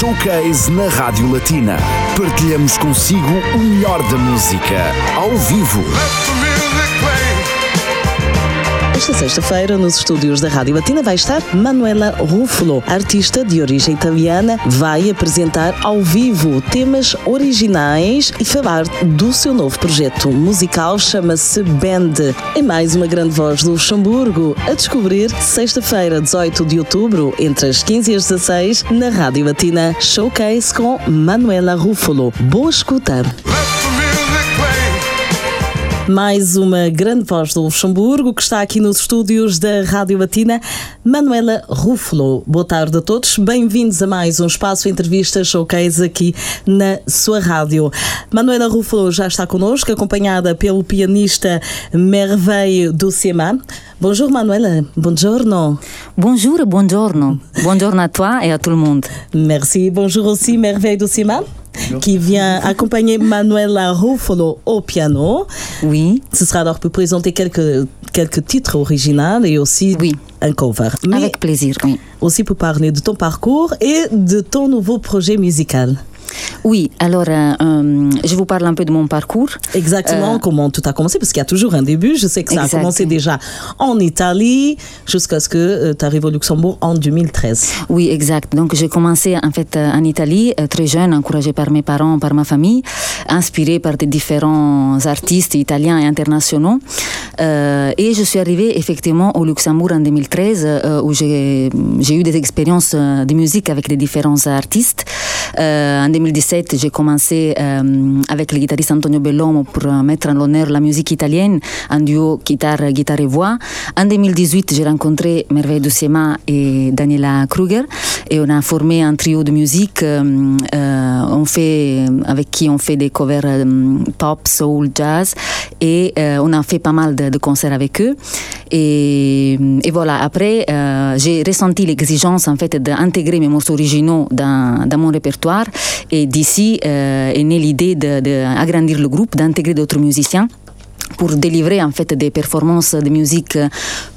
Showcase na Rádio Latina. Partilhamos consigo o melhor da música, ao vivo. Esta sexta-feira, nos estúdios da Rádio Latina, vai estar Manuela Ruffalo, artista de origem italiana, vai apresentar ao vivo temas originais e falar do seu novo projeto musical, chama-se Band. É mais uma grande voz do Luxemburgo a descobrir sexta-feira, 18 de outubro, entre as 15 e as 16, na Rádio Latina, showcase com Manuela Ruffalo. Boa escuta! Mais uma grande voz do Luxemburgo que está aqui nos estúdios da Rádio Latina, Manuela Ruffalo. Boa tarde a todos, bem-vindos a mais um espaço entrevista showcase aqui na sua rádio. Manuela Ruffalo já está connosco, acompanhada pelo pianista Merveille do. Bonjour Manuela, buongiorno. Bonjour, buongiorno. Buongiorno à toi et à tout le monde. Merci, bonjour aussi Merveille do qui vient accompagner Manuela Ruffalo au piano. Oui. Ce sera alors pour présenter quelques, quelques titres originaux et aussi oui. un cover. Mais Avec plaisir, oui. Aussi pour parler de ton parcours et de ton nouveau projet musical. Oui, alors euh, euh, je vous parle un peu de mon parcours. Exactement, euh, comment tout a commencé, parce qu'il y a toujours un début. Je sais que ça a commencé déjà en Italie jusqu'à ce que tu arrives au Luxembourg en 2013. Oui, exact. Donc j'ai commencé en fait en Italie, très jeune, encouragée par mes parents, par ma famille, inspirée par des différents artistes italiens et internationaux. et je suis arrivée effectivement au Luxembourg en 2013, où j'ai eu des expériences de musique avec des différents artistes. En 2017, j'ai commencé euh, avec le guitariste Antonio Bellomo pour euh, mettre en l'honneur la musique italienne, en duo guitare, guitare et voix. En 2018, j'ai rencontré Merveille Dussiema et Daniela Kruger et on a formé un trio de musique euh, on fait, avec qui on fait des covers pop, soul, jazz et on a fait pas mal de, concerts avec eux. Et, voilà, après, j'ai ressenti l'exigence en fait d'intégrer mes morceaux originaux dans mon répertoire et d'ici euh, est née l'idée d'agrandir le groupe, d'intégrer d'autres musiciens pour délivrer en fait des performances de musique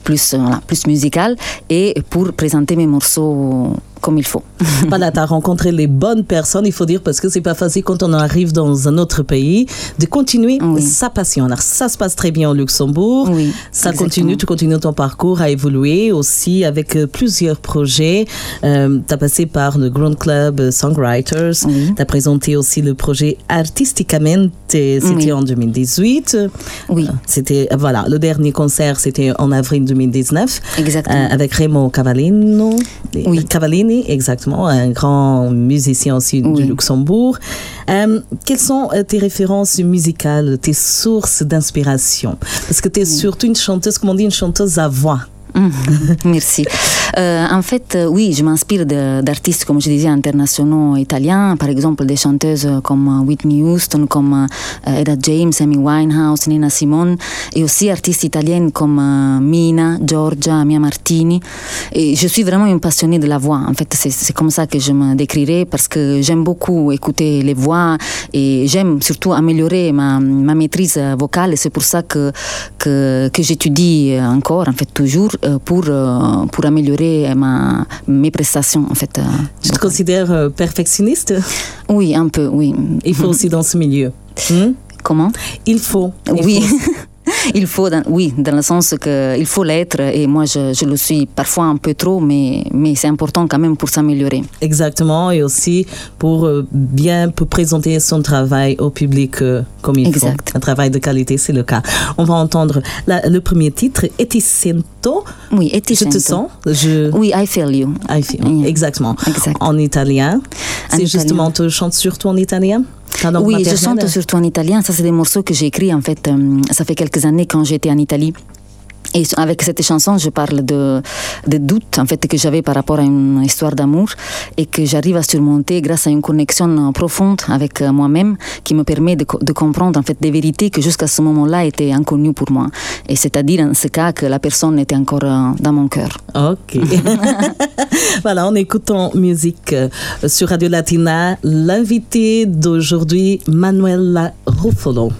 plus, voilà, plus musicales et pour présenter mes morceaux comme il faut. voilà, tu as rencontré les bonnes personnes, il faut dire, parce que c'est pas facile quand on arrive dans un autre pays de continuer sa passion. Alors, ça se passe très bien au Luxembourg. Oui, ça exactement. continue, tu continues ton parcours à évoluer aussi avec euh, plusieurs projets. Euh, tu as passé par le Grand Club euh, Songwriters. Oui. Tu as présenté aussi le projet Artisticamente, c'était en 2018. Oui. C'était, voilà, le dernier concert, c'était en avril 2019. Exactement. Euh, avec Remo Cavallino. Oui. Cavallini, exactement, un grand musicien aussi du Oui. Luxembourg. Euh, quelles sont euh, tes références musicales, tes sources d'inspiration? Parce que tu es surtout une chanteuse, comme on dit, une chanteuse à voix. Mhm. Merci. Euh, en fait, euh, oui, je m'inspire d'artistes, comme je disais, internationaux italiens, par exemple des chanteuses comme euh, Whitney Houston, comme euh, Etta James, Amy Winehouse, Nina Simone, et aussi artistes italiennes comme Mina, Giorgia, Mia Martini. Et je suis vraiment une passionnée de la voix. En fait, c'est comme ça que je me décrirais, parce que j'aime beaucoup écouter les voix et j'aime surtout améliorer ma, ma maîtrise vocale. Et c'est pour ça que, que, que j'étudie encore, en fait, toujours, pour, pour améliorer ma, mes prestations, en fait. euh, Tu te considères euh, perfectionniste? Oui, un peu, oui. Il faut aussi dans ce milieu. Hmm? Comment? Il faut. Il Oui. faut. Il faut, dans- oui, dans le sens que il faut l'être et moi je, je le suis parfois un peu trop, mais, mais c'est important quand même pour s'améliorer. Exactement, et aussi pour euh, bien pour présenter son travail au public euh, comme il Exact. faut. Un travail de qualité, c'est le cas. On va entendre la- le premier titre, Eticento. Oui, et Je te sens. Je... Oui, I feel you. I feel. Yeah. Exactement. Exact. En italien. En C'est justement, tu chantes surtout en italien? Ta langue Oui, je chante surtout en italien. Ça, c'est des morceaux que j'ai écrits, en fait, euh, ça fait quelques années quand j'étais en Italie. Et avec cette chanson, je parle de, de doutes en fait, que j'avais par rapport à une histoire d'amour et que j'arrive à surmonter grâce à une connexion profonde avec euh, moi-même qui me permet de, de comprendre en fait, des vérités que jusqu'à ce moment-là étaient inconnues pour moi. Et c'est-à-dire, en ce cas, que la personne était encore euh, dans mon cœur. Ok. voilà, on écoute en musique euh, sur Radio Latina. L'invité d'aujourd'hui, Manuela Ruffolo.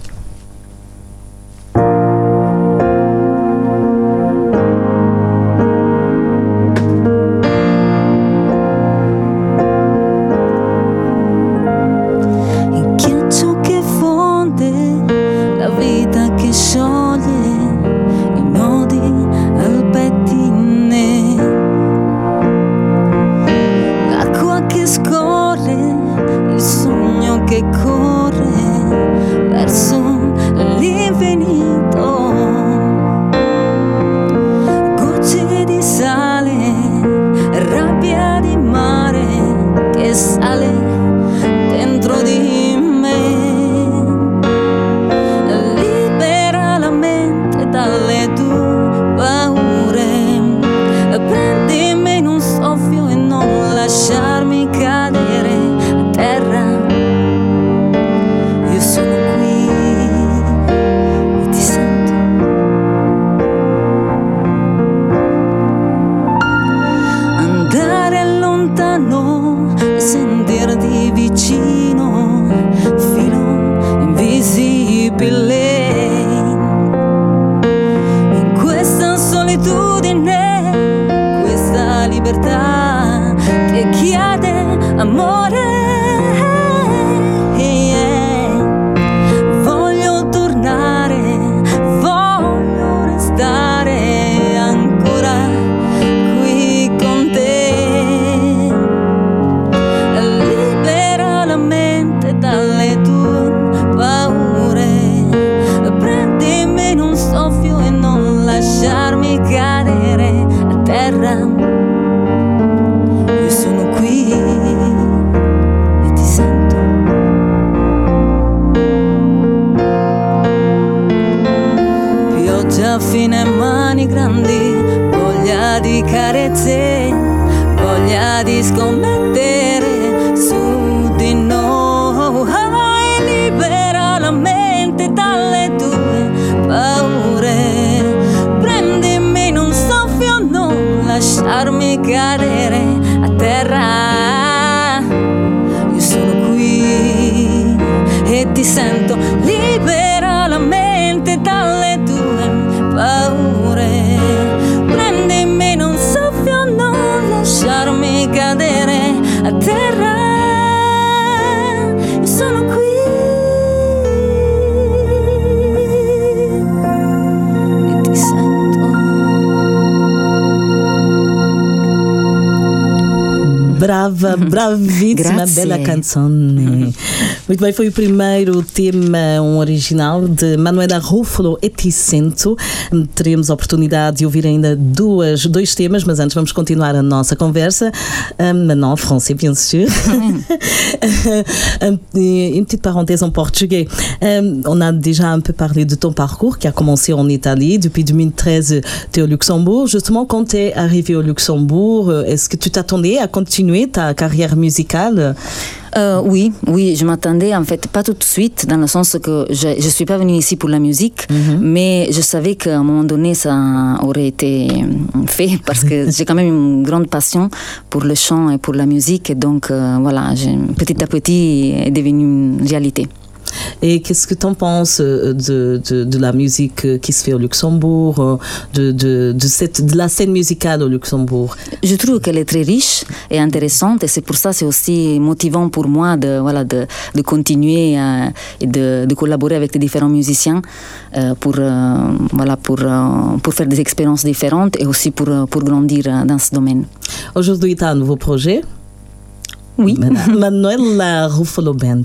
Brava, bravíssima, bela canzone. Muito bem, foi o primeiro tema, um original de Manuela Ruffalo e Ticento. Teremos a oportunidade de ouvir ainda duas, dois temas, mas antes vamos continuar a nossa conversa. Um, maintenant en français, bien sûr. Une petite parenthèse en portugais. Um, on a déjà un peu parlé de ton parcours qui a commencé en Italie. Depuis 2013, tu es au Luxembourg. Justement, quand tu es arrivé au Luxembourg, euh, est-ce que tu t'attendais à continuer ta carrière musicale Euh, oui, oui, je m'attendais en fait pas tout de suite, dans le sens que je je suis pas venue ici pour la musique, mais je savais qu'à un moment donné ça aurait été fait parce que j'ai quand même une grande passion pour le chant et pour la musique, et donc euh, voilà, petit à petit est devenu une réalité. Et qu'est-ce que tu en penses euh, de, de, de la musique euh, qui se fait au Luxembourg, euh, de, de, cette, de la scène musicale au Luxembourg? Je trouve qu'elle est très riche et intéressante et c'est pour ça c'est aussi motivant pour moi de voilà de, de continuer euh, et de, de collaborer avec les différents musiciens pour euh, voilà pour pour faire des expériences différentes et aussi pour pour grandir dans ce domaine. Aujourd'hui, tu as un nouveau projet? Oui. Manuela Ruffalo Band.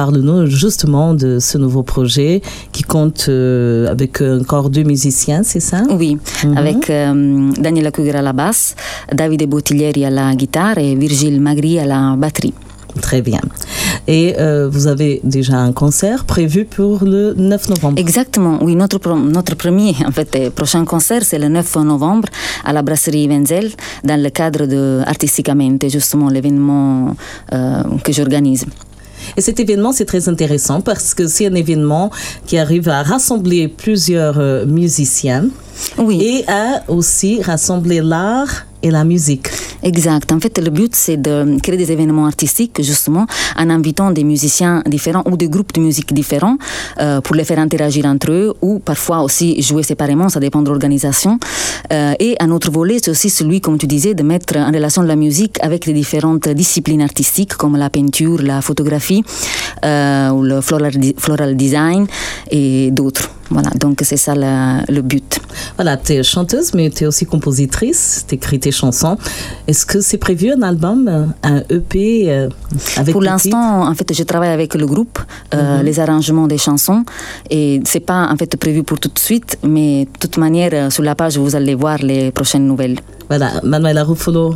Parle-nous justement de ce nouveau projet qui compte euh, avec encore deux musiciens, c'est ça? Oui, avec euh, Daniela Kugger à la basse, Davide Bottiglieri à la guitare et Virgile Magri à la batterie. Très bien. Et euh, vous avez déjà un concert prévu pour le 9 novembre? Exactement, oui, notre, notre premier en fait, euh, prochain concert, c'est le 9 novembre à la brasserie Wenzel, dans le cadre de Artisticamente, justement l'événement euh, que j'organise. Et cet événement, c'est très intéressant parce que c'est un événement qui arrive à rassembler plusieurs euh, musiciens Oui, et à aussi rassembler l'art et la musique. exact. En fait, le but, c'est de créer des événements artistiques, justement, en invitant des musiciens différents ou des groupes de musique différents euh, pour les faire interagir entre eux ou parfois aussi jouer séparément, ça dépend de l'organisation. Euh, et un autre volet, c'est aussi celui, comme tu disais, de mettre en relation la musique avec les différentes disciplines artistiques comme la peinture, la photographie euh, ou le floral, design et d'autres. Voilà, donc c'est ça la- le but. Voilà, tu es chanteuse, mais tu es aussi compositrice, tu écris tes chansons. Est-ce que c'est prévu un album, un EP euh, avec Pour l'instant, en fait, je travaille avec le groupe, euh, les arrangements des chansons, et c'est pas en fait prévu pour tout de suite, mais de toute manière, euh, sur la page, vous allez voir les prochaines nouvelles. Voilà, Manuela Ruffalo,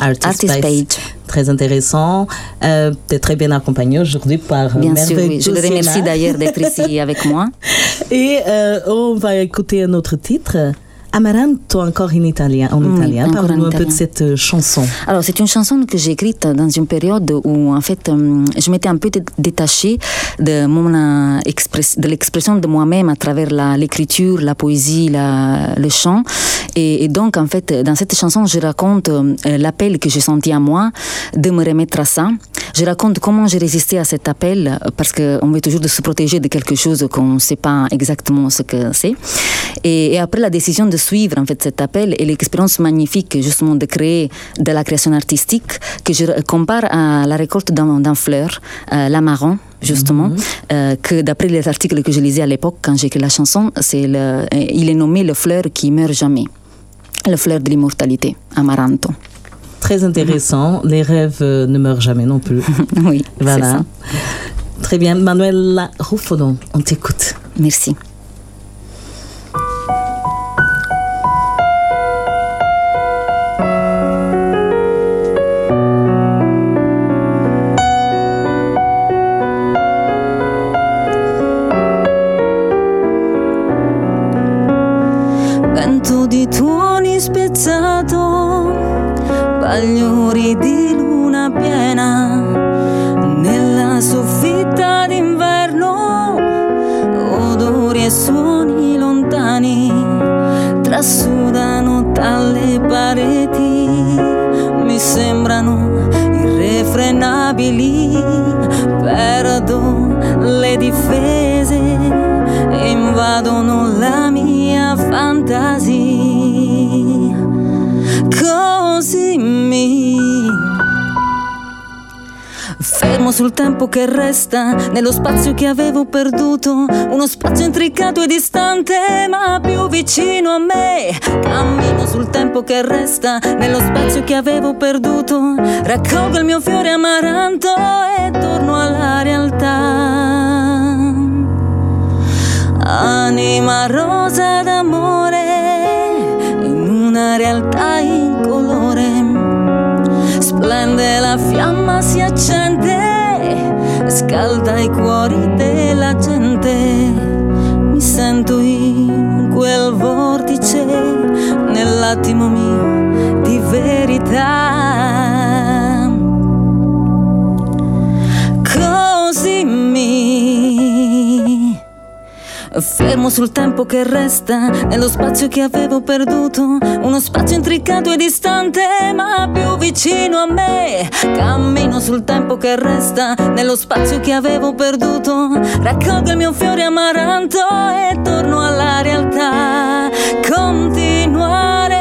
Artist, Artist Page. Page. Très intéressant. Euh, tu es très bien accompagnée aujourd'hui par Bien sûr, oui. Je le remercie d'ailleurs d'être ici avec moi. Et euh, on va écouter un autre titre. Amaranto, encore en italien. En Oui, italien. Parle-nous un peu de cette euh, chanson. Alors, c'est une chanson que j'ai écrite dans une période où, en fait, euh, je m'étais un peu dé- détachée de, mon, euh, express- de l'expression de moi-même à travers la- l'écriture, la, poésie, la- le chant. Et, et donc, en fait, dans cette chanson, je raconte l'appel que j'ai senti à moi de me remettre à ça. Je raconte comment j'ai résisté à cet appel euh, parce qu'on veut toujours de se protéger de quelque chose qu'on ne sait pas exactement ce que c'est. Et, et après la décision de suivre en fait cet appel et l'expérience magnifique justement de créer de la création artistique que je compare à la récolte d'un fleur, euh, l'amarant justement, euh, que d'après les articles que je lisais à l'époque quand j'ai écrit la chanson, c'est le, euh, il est nommé le fleur qui meurt jamais, le fleur de l'immortalité, Amaranto. Très intéressant. Les rêves euh, ne meurent jamais non plus. oui, voilà. ça. Très bien. Manuela Ruffalo, on t'écoute. Merci. Fermo sul tempo che resta, nello spazio che avevo perduto, uno spazio intricato e distante, ma più vicino a me. Cammino sul tempo che resta, nello spazio che avevo perduto, raccolgo il mio fiore amaranto e torno alla realtà. Anima rosa d'amore in una realtà incolore splende la fiamma, si accende, scalda i cuori della gente. Mi sento in quel vortice, nell'attimo mio di verità. Fermo sul tempo che resta, nello spazio che avevo perduto, uno spazio intricato e distante, ma più vicino a me. Cammino sul tempo che resta, nello spazio che avevo perduto, raccolgo il mio fiore amaranto e torno alla realtà. Continuare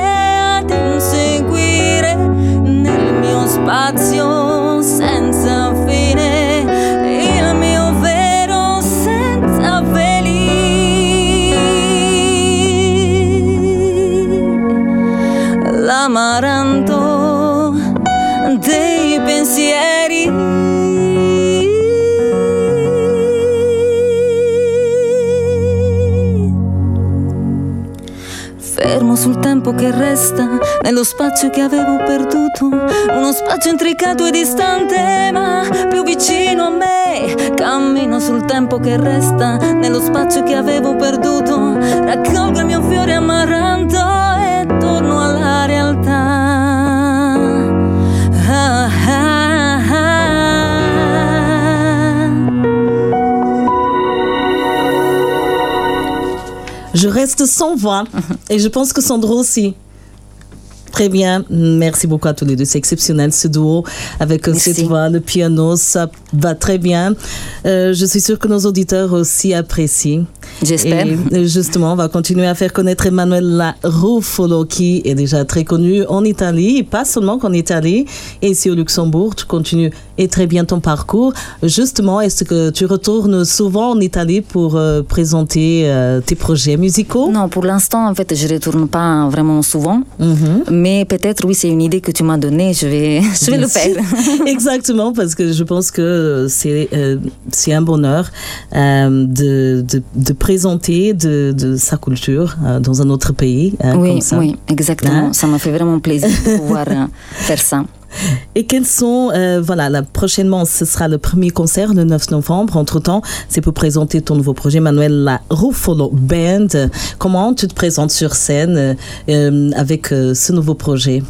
ad inseguire nel mio spazio l'amaranto dei pensieri Fermo sul tempo che resta, nello spazio che avevo perduto, uno spazio intricato e distante, ma più vicino a me. Cammino sul tempo che resta, nello spazio che avevo perduto, raccolgo il mio fiore amaranto reste sans voix et je pense que Sandro aussi. Très bien, merci beaucoup à tous les deux. C'est exceptionnel ce duo avec euh, Merci. cette voix, le piano, ça va très bien. Euh, je suis sûre que nos auditeurs aussi apprécient. J'espère. Et euh, justement, on va continuer à faire connaître Emanuela Ruffolo qui est déjà très connue en Italie, et pas seulement qu'en Italie, et ici au Luxembourg. Tu continues et très bien ton parcours. Justement, est-ce que tu retournes souvent en Italie pour euh, présenter euh, tes projets musicaux? Non, pour l'instant, en fait, je ne retourne pas vraiment souvent. Mhm. Mais peut-être, oui, c'est une idée que tu m'as donnée, je vais, je vais Bien le faire. Exactement, parce que je pense que c'est euh, c'est un bonheur de, de, de présenter de, de sa culture euh, dans un autre pays. hein, oui, comme ça. oui, exactement. Hein? Ça m'a fait vraiment plaisir de pouvoir euh, faire ça. Et quels sont, euh, voilà, là, prochainement, ce sera le premier concert le 9 novembre. Entre-temps, c'est pour présenter ton nouveau projet, Manuel La Ruffolo Band. Comment tu te présentes sur scène euh, avec euh, ce nouveau projet?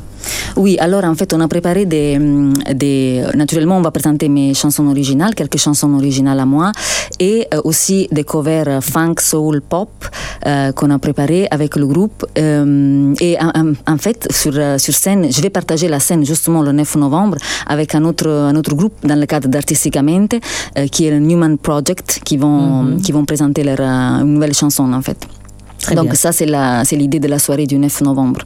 Oui, alors en fait, on a préparé des, hum, des... Naturellement, on va présenter mes chansons originales, quelques chansons originales à moi, et euh, aussi des covers euh, funk, soul, pop euh, qu'on a préparé avec le groupe. Euh, et en, fait, sur, euh, sur scène, je vais partager la scène justement le 9 novembre avec un autre, un autre groupe dans le cadre d'Artisticamente, euh, qui est le Newman Project, qui vont, qui vont présenter leur euh, une nouvelle chanson en fait. Très Donc bien. ça, c'est l'idée de la soirée du 9 novembre.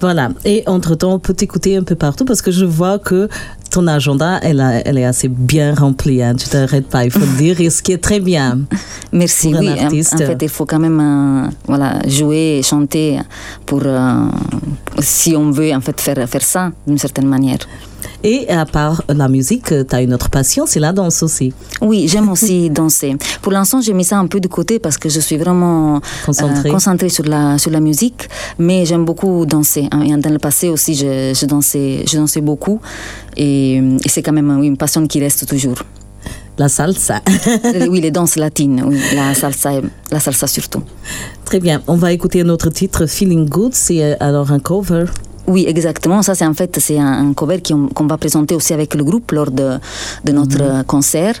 Voilà. Et entre-temps, on peut t'écouter un peu partout parce que je vois que ton agenda, elle, a- elle est assez bien remplie. Hein. Tu t'arrêtes pas, il faut le dire, et ce qui est très bien. Merci, Pour un oui. En- artiste. En, fait, il faut quand même euh, voilà, jouer et chanter pour, euh, si on veut en fait faire, faire ça d'une certaine manière. Et à part la musique, tu as une autre passion, c'est la danse aussi. Oui, j'aime aussi danser. Pour l'instant, j'ai mis ça un peu de côté parce que je suis vraiment Concentrée. euh, concentrée sur la, sur la musique, mais j'aime beaucoup danser. hein. Et dans le passé aussi, je, je dansais, je dansais beaucoup et, et c'est quand même oui, une passion qui reste toujours. La salsa. Euh, oui, les danses latines, oui, la salsa, la salsa surtout. très bien. On va écouter un autre titre, Feeling Good. C'est euh, alors un cover. Oui, exactement. Ça, c'est en fait c'est un, cover qu'on va présenter aussi avec le groupe lors de, de notre euh, concert.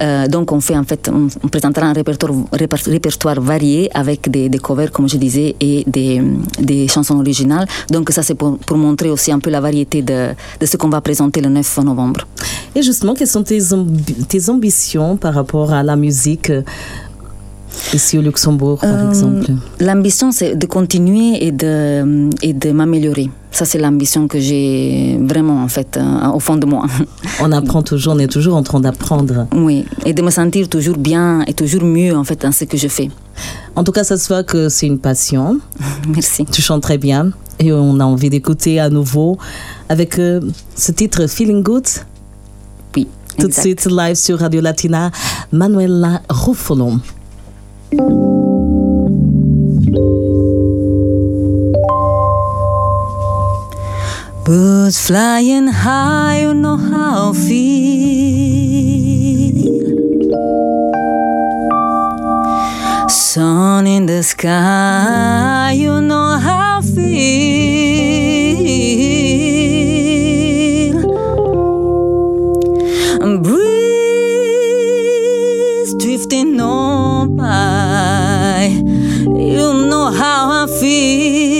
Euh, donc, on fait en fait, on, on présentera un répertoire, varié avec des, des covers, comme je disais, et des, des chansons originales. Donc, ça, c'est pour, pour montrer aussi un peu la variété de, de ce qu'on va présenter le 9 novembre. Et justement, quelles sont tes, tes ambitions par rapport à la musique Ici au Luxembourg, par euh, exemple? L'ambition, c'est de continuer et de, et de m'améliorer. Ça, c'est l'ambition que j'ai vraiment, en fait, euh, au fond de moi. On apprend toujours, on est toujours en train d'apprendre. Oui, et de me sentir toujours bien et toujours mieux, en fait, dans ce que je fais. En tout cas, ça se voit que c'est une passion. Merci. Tu chantes très bien et on a envie d'écouter à nouveau avec euh, ce titre Feeling Good. Oui. Tout de suite, live sur Radio Latina, Manuela Ruffolo. Birds flying high, you know how I feel. Sun in the sky, you know how I feel. Breeze drifting on by, you know how I feel.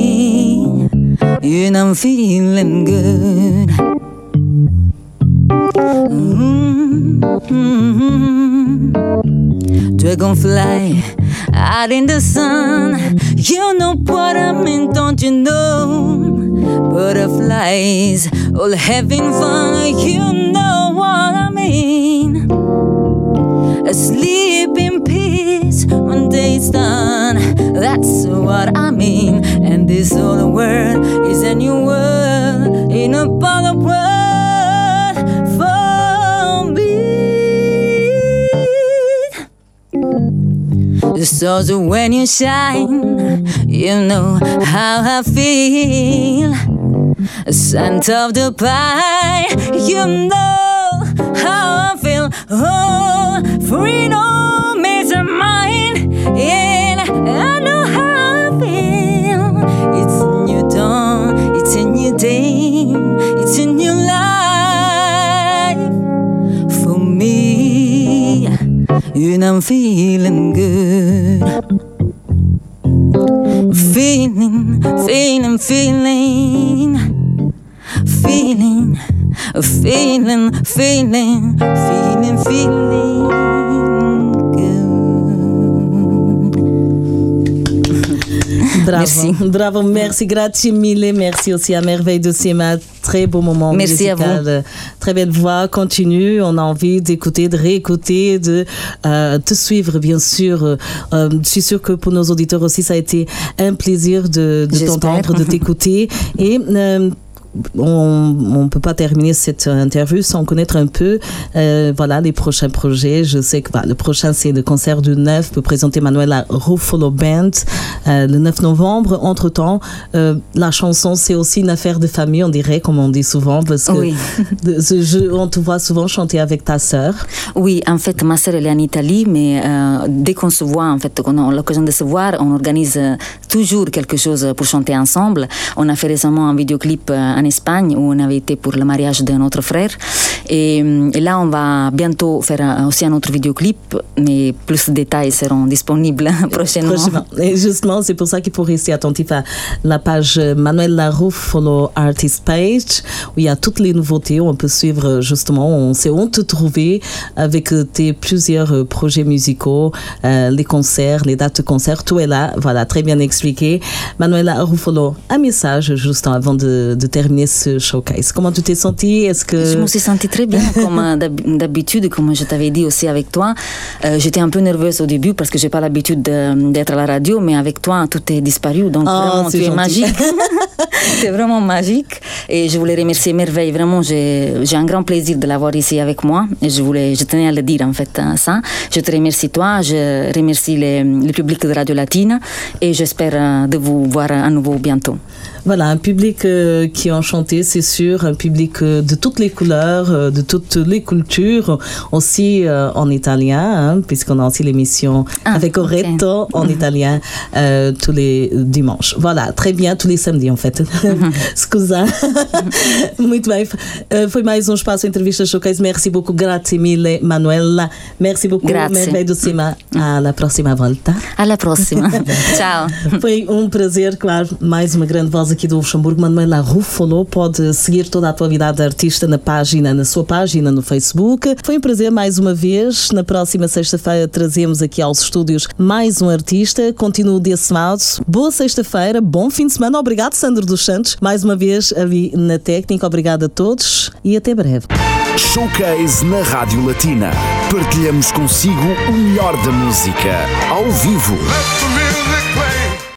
And I'm feeling good. Mm-hmm. Dragonfly out in the sun. You know what I mean, don't you know? Butterflies all having fun. You know what I mean. Asleep in peace when day's done. That's what mean. And this whole world is a new world in a bottle world for me. Stars when you shine, you know how I feel. The scent of the pine, you know how I feel. Oh, freedom is mine, and and I'm feeling good. Feeling, feeling, feeling, feeling, feeling, feeling, feeling, feeling Bravo, Merci. bravo, merci, grazie mille, merci aussi à Merveille de Sema, très beau moment Merci à musical, très belle voix, continue, on a envie d'écouter, de réécouter, de euh, te suivre bien sûr. Euh, je suis sûre que pour nos auditeurs aussi, ça a été un plaisir de, t'entendre, de t'écouter. Et euh, on ne peut pas terminer cette interview sans connaître un peu euh, voilà, les prochains projets. Je sais que bah, le prochain, c'est le concert du 9 pour présenter Manuela Ruffalo Band euh, le 9 novembre. Entre-temps, euh, la chanson, c'est aussi une affaire de famille, on dirait, comme on dit souvent, parce que Oui. de- ce jeu, on te voit souvent chanter avec ta sœur. Oui, en fait, ma sœur elle est en Italie, mais dès qu'on se voit, en fait, qu'on a l'occasion de se voir, on organise toujours quelque chose pour chanter ensemble. On a fait récemment un vidéoclip en Espagne où on avait été pour le mariage de notre frère. Et, et là, on va bientôt faire euh, aussi un autre vidéoclip, mais plus de détails seront disponibles prochainement. Et justement, c'est pour ça qu'il faut rester attentif à la page Manuel Laroux Artist Page, où il y a toutes les nouveautés. On peut suivre justement, on sait où on te trouver avec euh, tes plusieurs euh, projets musicaux, les concerts, les dates de concerts, tout est là. Voilà, très bien expliqué. Manuela Ruffolo, un message juste avant de terminer ce showcase. Comment tu t'es senti Est-ce que Je me suis sentie très bien. Comme d'habitude, comme je t'avais dit aussi avec toi, j'étais un peu nerveuse au début parce que j'ai pas l'habitude d'être à la radio, mais avec toi, tout est disparu. Donc oh, vraiment, tu es magique. c'est vraiment magique. Et je voulais remercier Merveille. Vraiment, j'ai un grand plaisir de l'avoir ici avec moi. Et je voulais, je tenais à le dire en fait hein, ça. Je te remercie toi, je remercie le public de Radio Latine et j'espère euh, de vous voir à nouveau bientôt. Voilà, un public euh, qui est enchanté, c'est sûr, un public euh, de toutes les couleurs, euh, de toutes les cultures, aussi en italien, hein, puisqu'on a aussi l'émission ah, avec Oretto en mhm. italien tous les dimanches. Voilà, très bien, tous les samedis en fait. Mhm. Scusa. Muito bem. foi mais um espaço entrevista showcase. Merci beaucoup, grazie mille, Manuela. Merci beaucoup, Cima. À próxima volta. À próxima. Tchau. Foi um prazer, claro, mais uma grande voz aqui do Luxemburgo, Manuela Ruffolo. Pode seguir toda a atualidade artista na página, na sua página no Facebook. Foi um prazer mais uma vez. Na próxima sexta-feira trazemos aqui aos estúdios mais um artista. Continuo desse lado. Boa sexta-feira, bom fim de semana. Obrigado, Sandro dos Santos, mais uma vez ali na técnica. Obrigado a todos e até breve. Showcase na Rádio Latina. Partilhamos consigo o melhor da música, ao vivo.